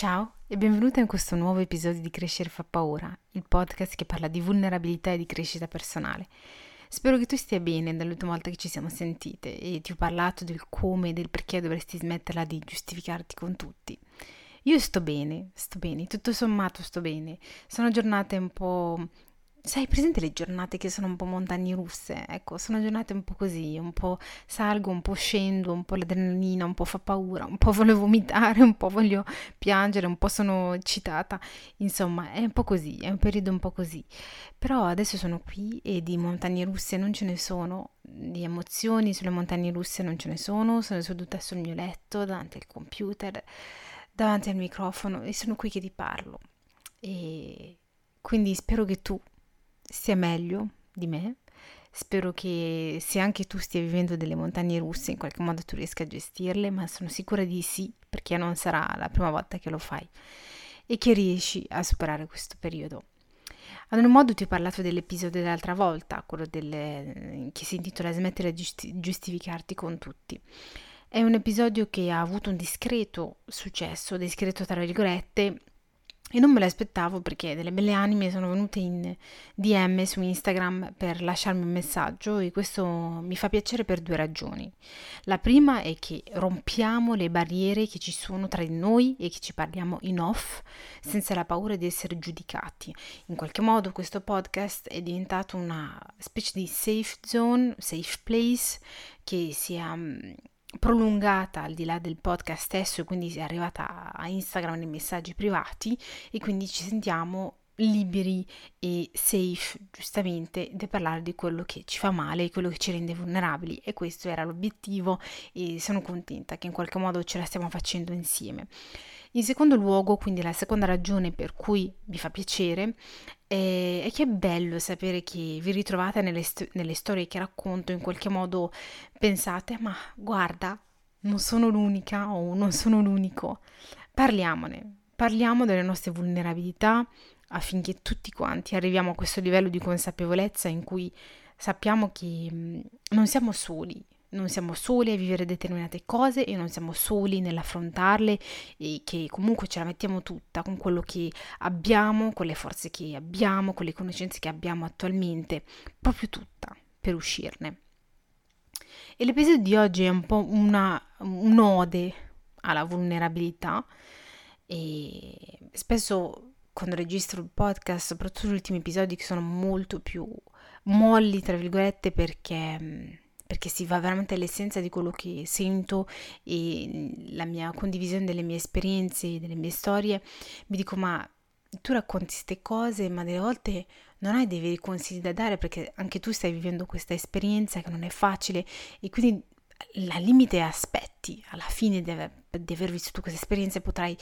Ciao e benvenuta in questo nuovo episodio di Crescere fa paura, il podcast che parla di vulnerabilità e di crescita personale. Spero che tu stia bene dall'ultima volta che ci siamo sentite e ti ho parlato del come e del perché dovresti smetterla di giustificarti con tutti. Io sto bene, sto bene, tutto sommato sto bene. Sono giornate un po' Sai, presente le giornate che sono un po' montagne russe? Ecco, sono giornate un po' così, un po' salgo, un po' scendo, un po' l'adrenalina, un po' fa paura, un po' voglio vomitare, un po' voglio piangere, un po' sono eccitata. Insomma, è un po' così, è un periodo un po' così. Però adesso sono qui e di montagne russe non ce ne sono, di emozioni sulle montagne russe non ce ne sono, sono seduta sul mio letto davanti al computer, davanti al microfono e sono qui che ti parlo. E quindi spero che tu stia meglio di me. Spero che se anche tu stia vivendo delle montagne russe, in qualche modo tu riesca a gestirle, ma sono sicura di sì, perché non sarà la prima volta che lo fai e che riesci a superare questo periodo. Ad un modo ti ho parlato dell'episodio dell'altra volta, quello delle, che si intitola Smettere di giustificarti con tutti. È un episodio che ha avuto un discreto successo, discreto tra virgolette, e non me l'aspettavo perché delle belle anime sono venute in DM su Instagram per lasciarmi un messaggio e questo mi fa piacere per due ragioni. La prima è che rompiamo le barriere che ci sono tra di noi e che ci parliamo in off senza la paura di essere giudicati. In qualche modo questo podcast è diventato una specie di safe zone, safe place che sia prolungata al di là del podcast stesso quindi è arrivata a Instagram nei messaggi privati e quindi ci sentiamo liberi e safe giustamente di parlare di quello che ci fa male, quello che ci rende vulnerabili e questo era l'obiettivo e sono contenta che in qualche modo ce la stiamo facendo insieme. In secondo luogo, quindi la seconda ragione per cui mi fa piacere è, è che è bello sapere che vi ritrovate nelle, sto- nelle storie che racconto, in qualche modo pensate, ma guarda, non sono l'unica o non sono l'unico. Parliamone, parliamo delle nostre vulnerabilità affinché tutti quanti arriviamo a questo livello di consapevolezza in cui sappiamo che non siamo soli, non siamo soli a vivere determinate cose e non siamo soli nell'affrontarle e che comunque ce la mettiamo tutta con quello che abbiamo, con le forze che abbiamo, con le conoscenze che abbiamo attualmente, proprio tutta per uscirne. E l'episodio di oggi è un po' una, un'ode alla vulnerabilità e spesso quando registro il podcast, soprattutto gli ultimi episodi che sono molto più molli, tra virgolette, perché perché si va veramente all'essenza di quello che sento e la mia condivisione delle mie esperienze, delle mie storie, mi dico ma tu racconti queste cose, ma delle volte non hai dei veri consigli da dare perché anche tu stai vivendo questa esperienza che non è facile e quindi al limite aspetti. Alla fine di aver, di aver vissuto questa esperienza e potrai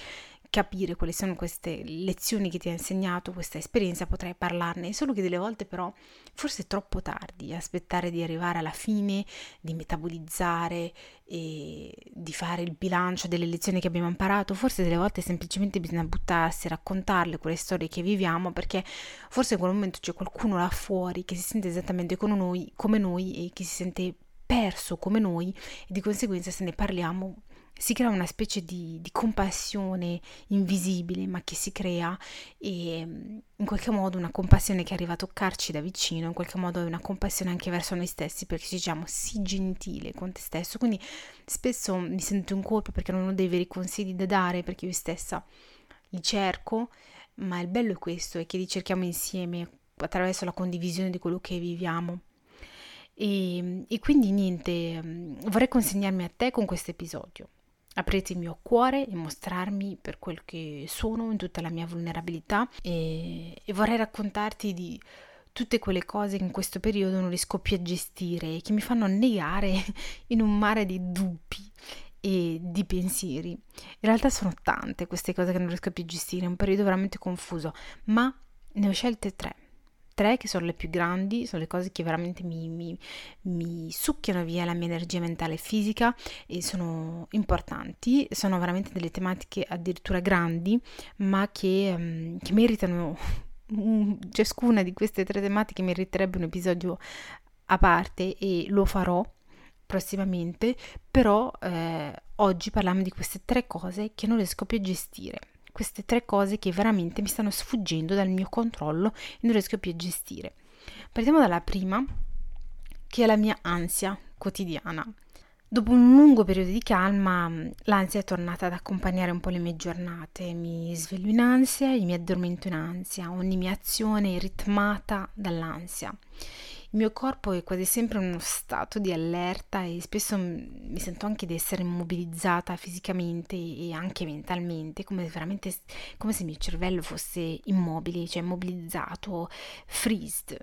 capire quali sono queste lezioni che ti ha insegnato questa esperienza, potrai parlarne, solo che delle volte però forse è troppo tardi aspettare di arrivare alla fine, di metabolizzare e di fare il bilancio delle lezioni che abbiamo imparato, forse delle volte semplicemente bisogna buttarsi, raccontarle quelle storie che viviamo perché forse in quel momento c'è qualcuno là fuori che si sente esattamente noi, come noi e che si sente perso come noi e di conseguenza se ne parliamo si crea una specie di, di, compassione invisibile ma che si crea e mm, in qualche modo una compassione che arriva a toccarci da vicino, in qualche modo è una compassione anche verso noi stessi perché ci diciamo sì gentile con te stesso, quindi spesso mi sento in colpa perché non ho dei veri consigli da dare perché io stessa li cerco, ma il bello è questo, è che li cerchiamo insieme attraverso la condivisione di quello che viviamo. E, e quindi niente, mm, vorrei consegnarmi a te con questo episodio aprire il mio cuore e mostrarmi per quel che sono in tutta la mia vulnerabilità e, e vorrei raccontarti di tutte quelle cose che in questo periodo non riesco più a gestire e che mi fanno annegare in un mare di dubbi e di pensieri. In realtà sono tante queste cose che non riesco più a gestire, è un periodo veramente confuso, ma ne ho scelte tre tre che sono le più grandi, sono le cose che veramente mi, mi, mi succhiano via la mia energia mentale e fisica e sono importanti, sono veramente delle tematiche addirittura grandi, ma che, um, che meritano, ciascuna di queste tre tematiche meriterebbe un episodio a parte e lo farò prossimamente, però eh, oggi parliamo di queste tre cose che non riesco più a gestire queste tre cose che veramente mi stanno sfuggendo dal mio controllo e non riesco più a gestire. Partiamo dalla prima, che è la mia ansia quotidiana. Dopo un lungo periodo di calma, l'ansia è tornata ad accompagnare un po' le mie giornate. Mi sveglio in ansia e mi addormento in ansia. Ogni mia azione è ritmata dall'ansia. Il mio corpo è quasi sempre in uno stato di allerta e spesso mi sento anche di essere immobilizzata fisicamente e anche mentalmente, come, veramente, come se il mio cervello fosse immobile, cioè immobilizzato, freezed.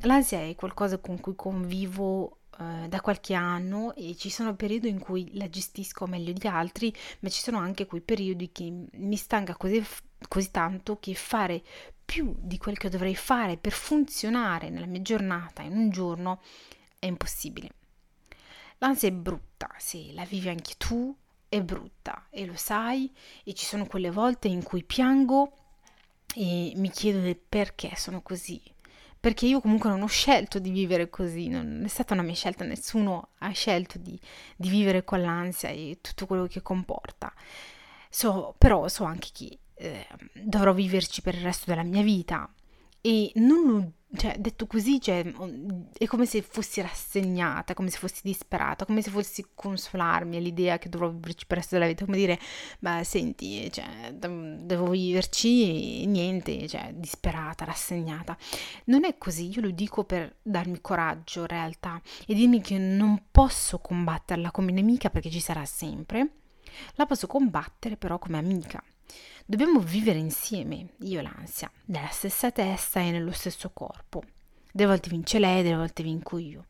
L'ansia è qualcosa con cui convivo eh, da qualche anno e ci sono periodi in cui la gestisco meglio di altri, ma ci sono anche quei periodi che mi stanca così, così tanto che fare più di quel che dovrei fare per funzionare nella mia giornata in un giorno è impossibile. L'ansia è brutta, se la vivi anche tu, è brutta e lo sai e ci sono quelle volte in cui piango e mi chiedo del perché sono così. Perché io comunque non ho scelto di vivere così, non è stata una mia scelta, nessuno ha scelto di, di vivere con l'ansia e tutto quello che comporta. So, però so anche che eh, dovrò viverci per il resto della mia vita e non cioè, detto così, cioè, è come se fossi rassegnata, come se fossi disperata, come se fossi consolarmi all'idea che dovrò viverci per il resto della vita, come dire, beh, senti, cioè, devo viverci e niente, cioè, disperata, rassegnata. Non è così, io lo dico per darmi coraggio in realtà e dirmi che non posso combatterla come nemica perché ci sarà sempre, la posso combattere però come amica. Dobbiamo vivere insieme, io e l'ansia, nella stessa testa e nello stesso corpo. Delle volte vince lei, delle volte vinco io.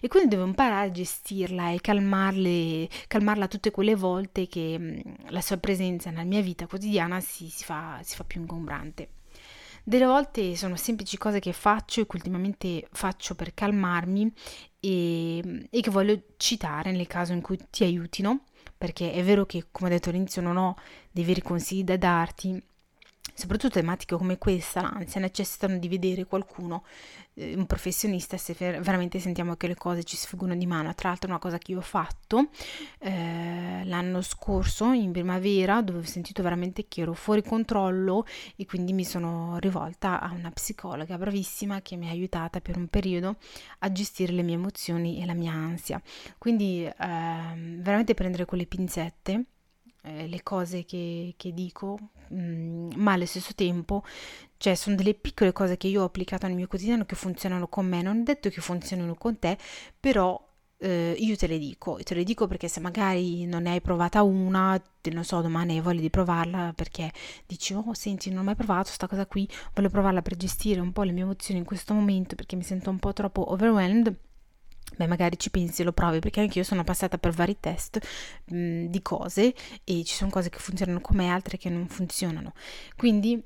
E quindi devo imparare a gestirla e calmarle, calmarla tutte quelle volte che mm, la sua presenza nella mia vita quotidiana si, si, fa, si fa più ingombrante. Delle volte sono semplici cose che faccio e che ultimamente faccio per calmarmi e, e che voglio citare nel caso in cui ti aiutino perché è vero che, come ho detto all'inizio, non ho dei veri consigli da darti, soprattutto tematiche come questa, l'ansia, necessitano di vedere qualcuno, un professionista, se ver- veramente sentiamo che le cose ci sfuggono di mano. Tra l'altro, una cosa che io ho fatto eh, l'anno scorso in primavera, dove ho sentito veramente che ero fuori controllo e quindi mi sono rivolta a una psicologa bravissima che mi ha aiutata per un periodo a gestire le mie emozioni e la mia ansia. Quindi, eh, veramente prendere con le pinzette eh, le cose che, che dico, mm, ma allo stesso tempo, cioè sono delle piccole cose che io ho applicato nel mio quotidiano che funzionano con me, non è detto che funzionino con te, però eh, io te le dico, te le dico perché se magari non ne hai provata una, non so, domani hai voglia di provarla perché dici, oh senti, non ho mai provato questa cosa qui, voglio provarla per gestire un po' le mie emozioni in questo momento perché mi sento un po' troppo overwhelmed beh magari ci pensi e lo provi perché anche io sono passata per vari test mh, mm, di cose e ci sono cose che funzionano come altre che non funzionano. Quindi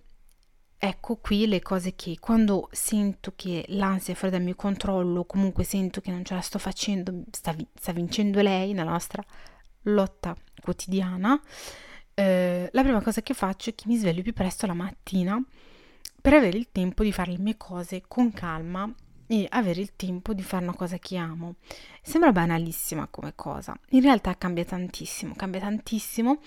ecco qui le cose che quando sento che l'ansia è fuori dal mio controllo comunque sento che non ce la sto facendo sta, sta vincendo lei nella nostra lotta quotidiana eh, la prima cosa che faccio è che mi sveglio più presto la mattina per avere il tempo di fare le mie cose con calma e avere il tempo di fare una cosa che amo. Sembra banalissima come cosa, in realtà cambia tantissimo, cambia tantissimo.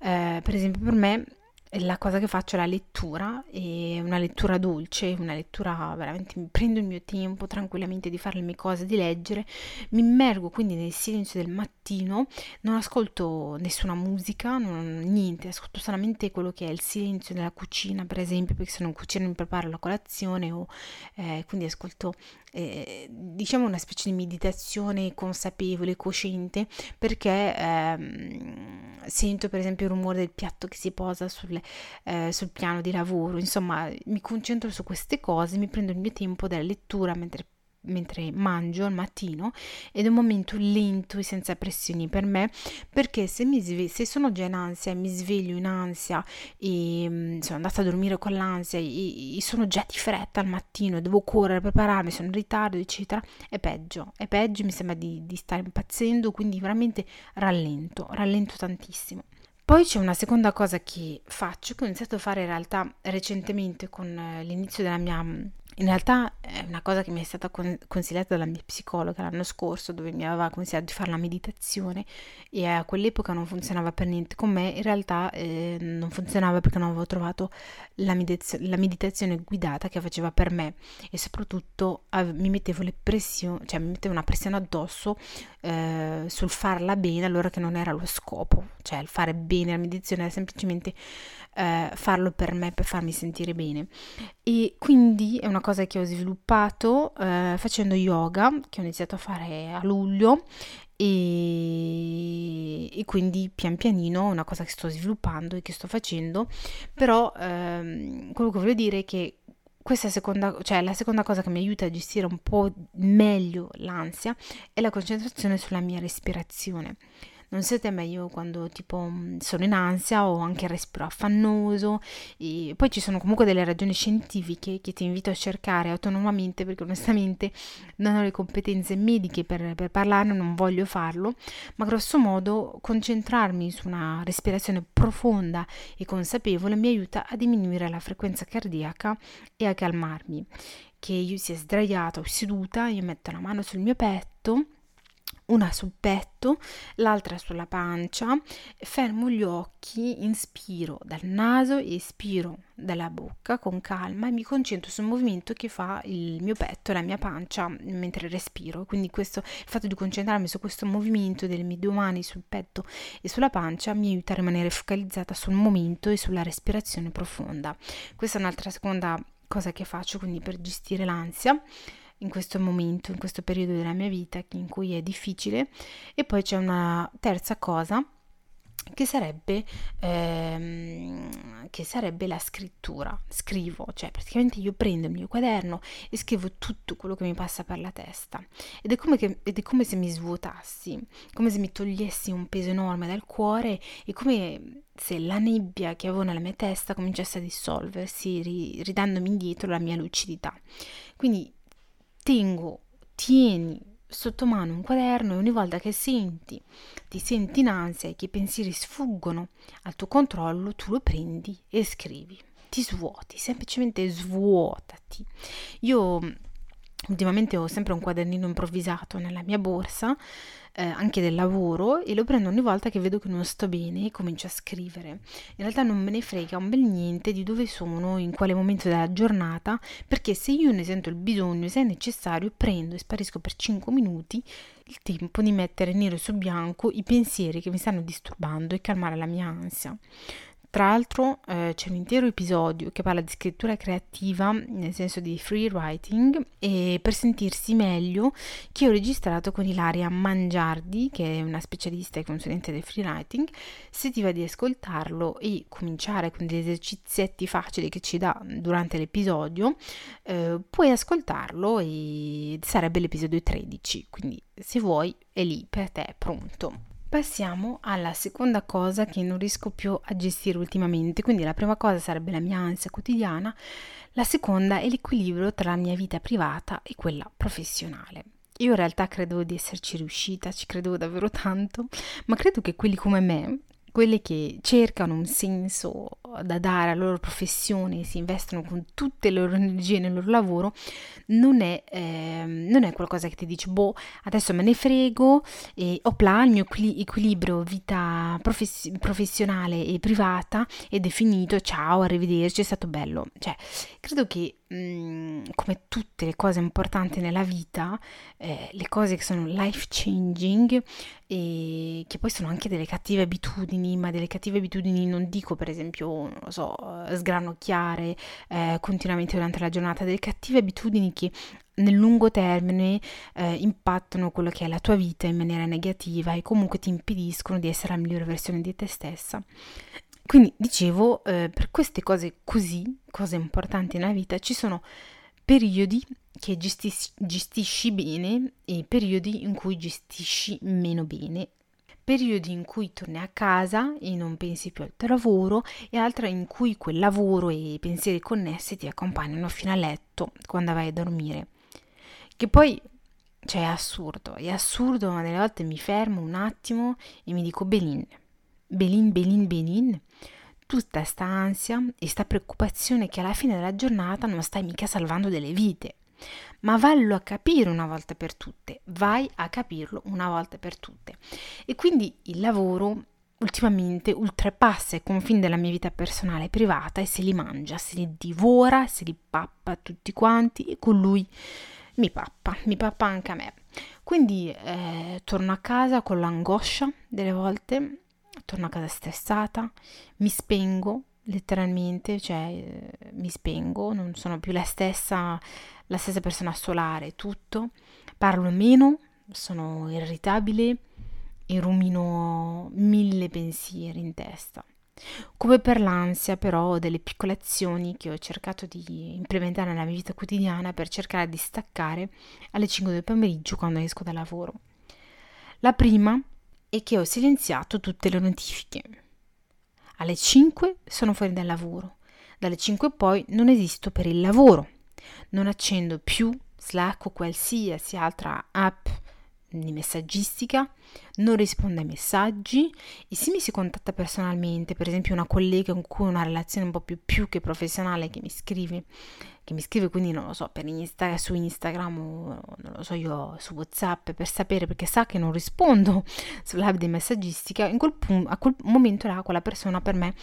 Eh, per esempio per me la cosa che faccio è la lettura, e una lettura dolce, una lettura veramente mi prendo il mio tempo tranquillamente di fare le mie cose, di leggere, mi immergo quindi nel silenzio del mattino, non ascolto nessuna musica, non, niente, ascolto solamente quello che è il silenzio della cucina, per esempio, perché se non cucino mi preparo la colazione o eh, quindi ascolto eh, diciamo una specie di meditazione consapevole, cosciente, perché ehm, sento per esempio il rumore del piatto che si posa eh, sul piano di lavoro, insomma mi concentro su queste cose, mi prendo il mio tempo della lettura mentre mentre mangio al mattino ed è un momento lento e senza pressioni per me perché se, mi sve- se sono già in ansia e mi sveglio in ansia e mm, sono andata a dormire con l'ansia e, e sono già di fretta al mattino devo correre, prepararmi, sono in ritardo eccetera è peggio, è peggio mi sembra di, di stare impazzendo quindi veramente rallento, rallento tantissimo poi c'è una seconda cosa che faccio, che ho iniziato a fare in realtà recentemente con eh, l'inizio della mia mm, in realtà è una cosa che mi è stata consigliata dalla mia psicologa l'anno scorso, dove mi aveva consigliato di fare la meditazione e a quell'epoca non funzionava per niente con me. In realtà eh, non funzionava perché non avevo trovato la, meditaz- la, meditazione guidata che faceva per me e soprattutto eh, mi mettevo le pressioni, cioè mi mettevo una pressione addosso eh, sul farla bene, allora che non era lo scopo, cioè il fare bene la meditazione era semplicemente eh, farlo per me, per farmi sentire bene. E quindi è una cosa che ho sviluppato eh, facendo yoga, che ho iniziato a fare a luglio e, e, quindi pian pianino è una cosa che sto sviluppando e che sto facendo, però ehm, quello che voglio dire è che questa seconda, cioè la seconda cosa che mi aiuta a gestire un po' meglio l'ansia è la concentrazione sulla mia respirazione non siete meglio quando tipo mm, sono in ansia o anche respiro affannoso e poi ci sono comunque delle ragioni scientifiche che ti invito a cercare autonomamente perché onestamente non ho le competenze mediche per, per parlarne, non voglio farlo, ma grosso modo concentrarmi su una respirazione profonda e consapevole mi aiuta a diminuire la frequenza cardiaca e a calmarmi. Che io sia sdraiata o seduta, io metto la mano sul mio petto una sul petto, l'altra sulla pancia, fermo gli occhi, inspiro dal naso espiro dalla bocca con calma e mi concentro sul movimento che fa il mio petto e la mia pancia mentre respiro. Quindi questo, il fatto di concentrarmi su questo movimento delle mie due mani sul petto e sulla pancia mi aiuta a rimanere focalizzata sul momento e sulla respirazione profonda. Questa è un'altra seconda cosa che faccio quindi per gestire l'ansia in questo momento, in questo periodo della mia vita in cui è difficile. E poi c'è una terza cosa che sarebbe, ehm, che sarebbe la scrittura. Scrivo, cioè praticamente io prendo il mio quaderno e scrivo tutto quello che mi passa per la testa. Ed è come, che, ed è come se mi svuotassi, come se mi togliessi un peso enorme dal cuore e come se la nebbia che avevo nella mia testa cominciasse a dissolversi, ri, ridandomi indietro la mia lucidità. Quindi tengo, tieni sotto mano un quaderno e ogni volta che senti, ti senti in ansia e che i pensieri sfuggono al tuo controllo, tu lo prendi e scrivi. Ti svuoti, semplicemente svuotati. Io ultimamente ho sempre un quadernino improvvisato nella mia borsa eh, anche del lavoro e lo prendo ogni volta che vedo che non sto bene e comincio a scrivere. In realtà non me ne frega un bel niente di dove sono, in quale momento della giornata, perché se io ne sento il bisogno, se è necessario, prendo e sparisco per 5 minuti il tempo di mettere nero su bianco i pensieri che mi stanno disturbando e calmare la mia ansia. Tra l'altro eh, c'è un intero episodio che parla di scrittura creativa, nel senso di free writing, e per sentirsi meglio che ho registrato con Ilaria Mangiardi, che è una specialista e consulente del free writing. Se ti va di ascoltarlo e cominciare con degli esercizietti facili che ci dà durante l'episodio, eh, puoi ascoltarlo e sarebbe l'episodio 13, quindi se vuoi è lì per te, pronto. Passiamo alla seconda cosa che non riesco più a gestire ultimamente, quindi la prima cosa sarebbe la mia ansia quotidiana, la seconda è l'equilibrio tra la mia vita privata e quella professionale. Io in realtà credevo di esserci riuscita, ci credevo davvero tanto, ma credo che quelli come me, quelli che cercano un senso da dare alla loro professione si investono con tutte le loro energie nel loro lavoro, non è, eh, non è qualcosa che ti dice, boh, adesso me ne frego e opla, il mio equilibrio vita profes- professionale e privata è definito, ciao, arrivederci, è stato bello. Cioè, credo che Mm, come tutte le cose importanti nella vita, eh, le cose che sono life changing e che poi sono anche delle cattive abitudini, ma delle cattive abitudini non dico per esempio, non lo so, sgranocchiare eh, continuamente durante la giornata, delle cattive abitudini che nel lungo termine eh, impattano quello che è la tua vita in maniera negativa e comunque ti impediscono di essere la migliore versione di te stessa. Quindi dicevo, eh, per queste cose così, cose importanti nella vita, ci sono periodi che gestisci, gestisci bene e periodi in cui gestisci meno bene periodi in cui torni a casa e non pensi più al tuo lavoro e altri in cui quel lavoro e i pensieri connessi ti accompagnano fino a letto quando vai a dormire. Che poi, cioè, è assurdo, è assurdo, ma delle volte mi fermo un attimo e mi dico Belin, Belin, Belin, Belin, tutta sta ansia e sta preoccupazione che alla fine della giornata non stai mica salvando delle vite. Ma vallo a capire una volta per tutte, vai a capirlo una volta per tutte. E quindi il lavoro ultimamente ultrapassa i confini della mia vita personale e privata e se li mangia, se li divora, se li pappa tutti quanti e con lui mi pappa, mi pappa anche a me. Quindi eh, torno a casa con l'angoscia delle volte, torno a casa stressata, mi spengo letteralmente, cioè eh, mi spengo, non sono più la stessa, la stessa persona solare, tutto, parlo meno, sono irritabile e rumino mille pensieri in testa. Come per l'ansia, però, ho delle piccole azioni che ho cercato di implementare nella mia vita quotidiana per cercare di staccare alle 5 del pomeriggio quando esco da lavoro. La prima è che ho silenziato tutte le notifiche. Alle 5 sono fuori dal lavoro. Dalle 5 poi non esisto per il lavoro. Non accendo più Slack o qualsiasi altra app di messaggistica, non risponde ai messaggi. E se mi si contatta personalmente, per esempio una collega con cui ho una relazione un po' più, più che professionale che mi scrive, che mi scrive quindi non lo so, Insta, su Instagram o non lo so io su Whatsapp per sapere perché sa che non rispondo sull'app di messaggistica, in quel punto, a quel momento là quella persona per me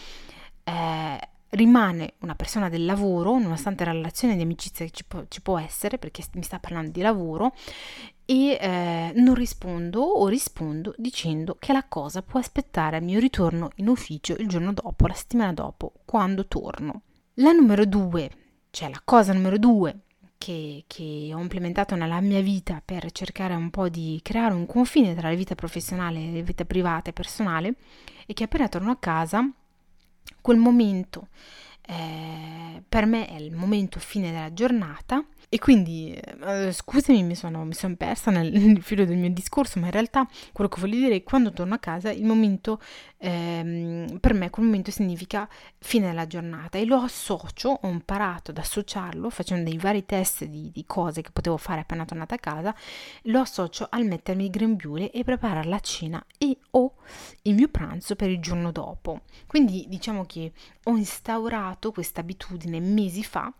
eh, rimane una persona del lavoro, nonostante la relazione di amicizia che ci può, ci può essere, perché mi sta parlando di lavoro, e eh, non rispondo o rispondo dicendo che la cosa può aspettare al mio ritorno in ufficio il giorno dopo, la settimana dopo, quando torno. La numero due, cioè la cosa numero due che, che, ho implementato nella mia vita per cercare un po' di creare un confine tra la vita professionale e la vita privata e personale, è che appena torno a casa quel momento eh, per me è il momento fine della giornata e quindi, eh, scusami, mi sono, mi sono persa nel, nel, filo del mio discorso, ma in realtà quello che voglio dire è che quando torno a casa il momento, ehm, per me quel momento significa fine della giornata e lo associo, ho imparato ad associarlo facendo dei vari test di, di cose che potevo fare appena tornata a casa, lo associo al mettermi il grembiule e preparare la cena e o il mio pranzo per il giorno dopo. Quindi diciamo che ho instaurato questa abitudine mesi fa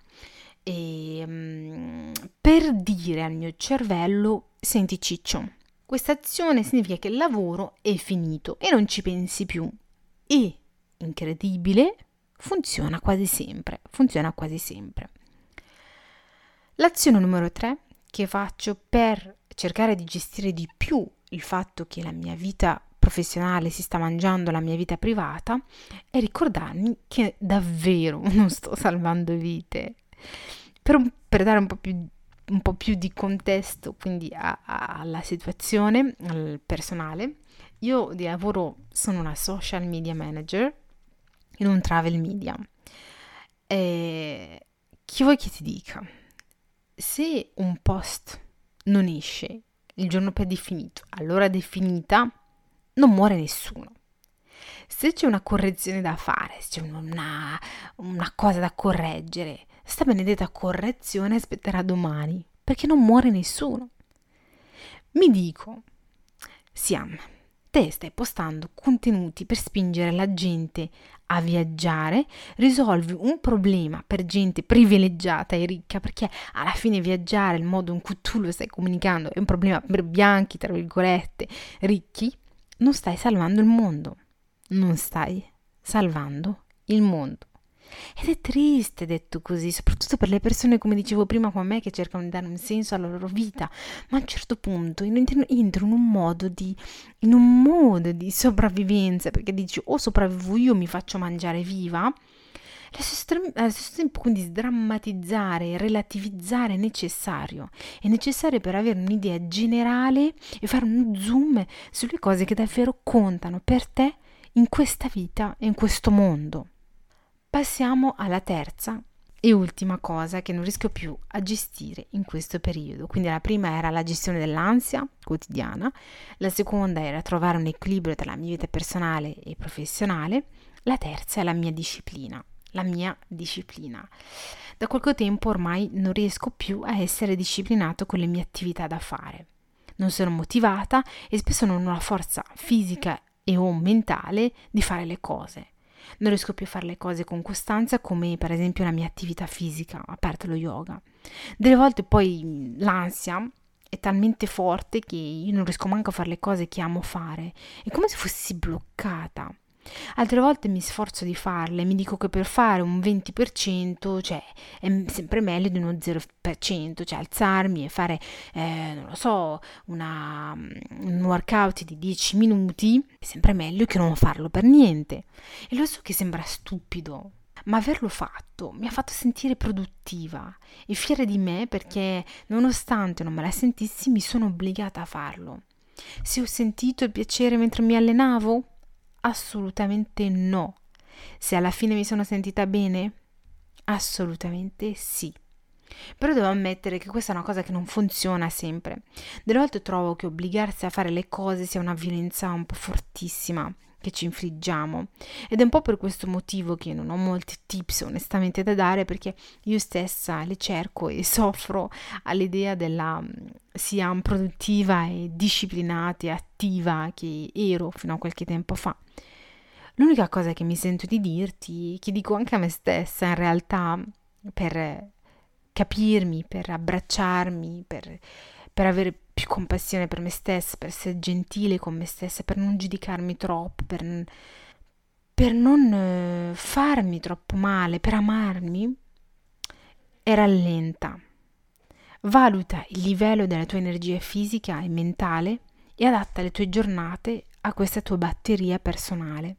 e, um, per dire al mio cervello, senti ciccio, questa azione significa che il lavoro è finito e non ci pensi più. E, incredibile, funziona quasi sempre, funziona quasi sempre. L'azione numero 3 che faccio per cercare di gestire di più il fatto che la mia vita professionale si sta mangiando la mia vita privata è ricordarmi che davvero non sto salvando vite per, per dare un po, più, un po' più di contesto quindi a, a, alla situazione, al personale, io di lavoro sono una social media manager in un travel media. E chi vuoi che ti dica? Se un post non esce il giorno predefinito, all'ora definita, non muore nessuno. Se c'è una correzione da fare, se c'è una, una cosa da correggere, sta benedetta correzione aspetterà domani, perché non muore nessuno. Mi dico, Siam, te stai postando contenuti per spingere la gente a viaggiare, risolvi un problema per gente privilegiata e ricca, perché alla fine viaggiare, il modo in cui tu lo stai comunicando, è un problema per bianchi, tra virgolette, ricchi, non stai salvando il mondo. Non stai salvando il mondo. Ed è triste detto così, soprattutto per le persone, come dicevo prima, come me, che cercano di dare un senso alla loro vita. Ma a un certo punto entro in un modo di, in un modo di sopravvivenza, perché dici o sopravvivo io, mi faccio mangiare viva, allo stesso tempo quindi sdrammatizzare, relativizzare è necessario. È necessario per avere un'idea generale e fare uno zoom sulle cose che davvero contano per te in questa vita e in questo mondo. Passiamo alla terza e ultima cosa che non riesco più a gestire in questo periodo. Quindi la prima era la gestione dell'ansia quotidiana, la seconda era trovare un equilibrio tra la mia vita personale e professionale, la terza è la mia disciplina. La mia disciplina. Da qualche tempo ormai non riesco più a essere disciplinato con le mie attività da fare. Non sono motivata e spesso non ho la forza fisica e o mentale di fare le cose Non riesco più a fare le cose con costanza come per esempio la mia attività fisica, a parte lo yoga. Delle volte poi l'ansia è talmente forte che io non riesco manco a fare le cose che amo fare. È come se fossi bloccata. Altre volte mi sforzo di farle, mi dico che per fare un 20%, cioè, è sempre meglio di uno 0%, cioè alzarmi e fare, eh, non lo so, una, un workout di 10 minuti, è sempre meglio che non farlo per niente. E lo so che sembra stupido, ma averlo fatto mi ha fatto sentire produttiva e fiera di me perché, nonostante non me la sentissi, mi sono obbligata a farlo. Se ho sentito il piacere mentre mi allenavo, Assolutamente no. Se alla fine mi sono sentita bene? Assolutamente sì. Però devo ammettere che questa è una cosa che non funziona sempre. Delle volte trovo che obbligarsi a fare le cose sia una violenza un po' fortissima che ci infliggiamo ed è un po' per questo motivo che non ho molti tips onestamente da dare perché io stessa le cerco e soffro all'idea della mm, sia produttiva e disciplinata e attiva che ero fino a qualche tempo fa. L'unica cosa che mi sento di dirti, che dico anche a me stessa in realtà, per capirmi, per abbracciarmi, per, per avere più compassione per me stessa, per essere gentile con me stessa, per non giudicarmi troppo, per, per non eh, farmi troppo male, per amarmi, e rallenta. Valuta il livello della tua energia fisica e mentale e adatta le tue giornate a questa tua batteria personale.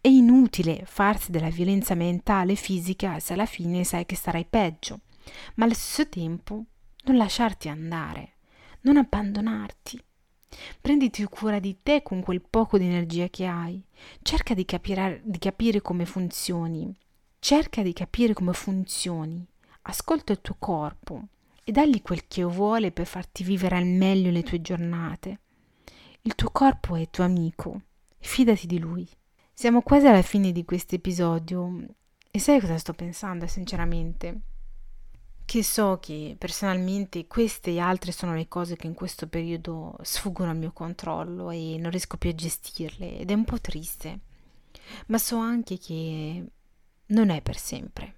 È inutile farsi della violenza mentale e fisica se alla fine sai che starai peggio, ma allo stesso tempo non lasciarti andare, non abbandonarti. Prenditi cura di te con quel poco di energia che hai. Cerca di capire, di capire come funzioni. Cerca di capire come funzioni. Ascolta il tuo corpo e dagli quel che vuole per farti vivere al meglio le tue giornate. Il tuo corpo è tuo amico. Fidati di lui. Siamo quasi alla fine di questo episodio e sai cosa sto pensando sinceramente? Che so che personalmente queste e altre sono le cose che in questo periodo sfuggono al mio controllo e non riesco più a gestirle ed è un po' triste. Ma so anche che non è per sempre.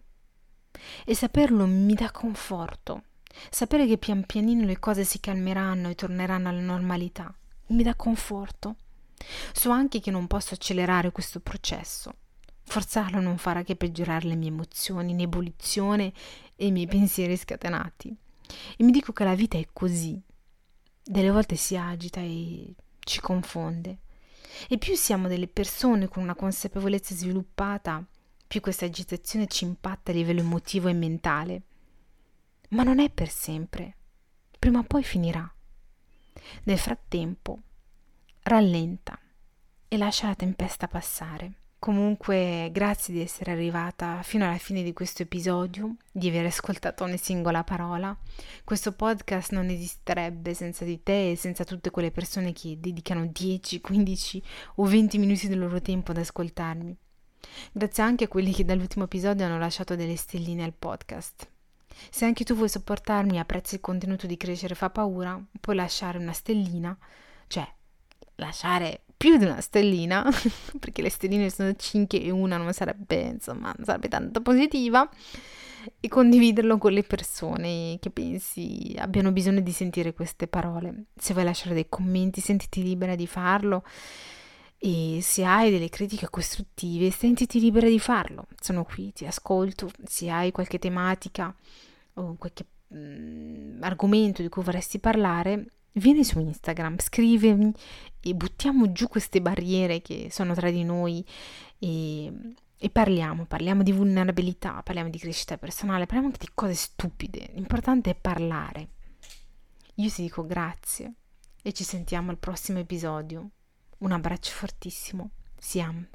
E saperlo mi dà conforto. Sapere che pian pianino le cose si calmeranno e torneranno alla normalità mi dà conforto. So anche che non posso accelerare questo processo. Forzarlo non farà che peggiorare le mie emozioni in ebollizione e i miei pensieri scatenati. E mi dico che la vita è così. Delle volte si agita e ci confonde. E più siamo delle persone con una consapevolezza sviluppata, più questa agitazione ci impatta a livello emotivo e mentale. Ma non è per sempre. Prima o poi finirà. Nel frattempo, rallenta e lascia la tempesta passare. Comunque, grazie di essere arrivata fino alla fine di questo episodio, di aver ascoltato ogni singola parola. Questo podcast non esisterebbe senza di te e senza tutte quelle persone che dedicano 10, 15 o 20 minuti del loro tempo ad ascoltarmi. Grazie anche a quelli che dall'ultimo episodio hanno lasciato delle stelline al podcast. Se anche tu vuoi supportarmi e apprezzi il contenuto di Crescere fa paura, puoi lasciare una stellina, lasciare più di una stellina, perché le stelline sono 5 e una non sarebbe, insomma, non sarebbe tanto positiva, e condividerlo con le persone che pensi abbiano bisogno di sentire queste parole. Se vuoi lasciare dei commenti, sentiti libera di farlo. E se hai delle critiche costruttive, sentiti libera di farlo. Sono qui, ti ascolto. Se hai qualche tematica o qualche mh, mm, argomento di cui vorresti parlare, vieni su Instagram, scrivimi e buttiamo giù queste barriere che sono tra di noi e, e parliamo, parliamo di vulnerabilità, parliamo di crescita personale, parliamo anche di cose stupide. L'importante è parlare. Io ti dico grazie e ci sentiamo al prossimo episodio. Un abbraccio fortissimo. Siam.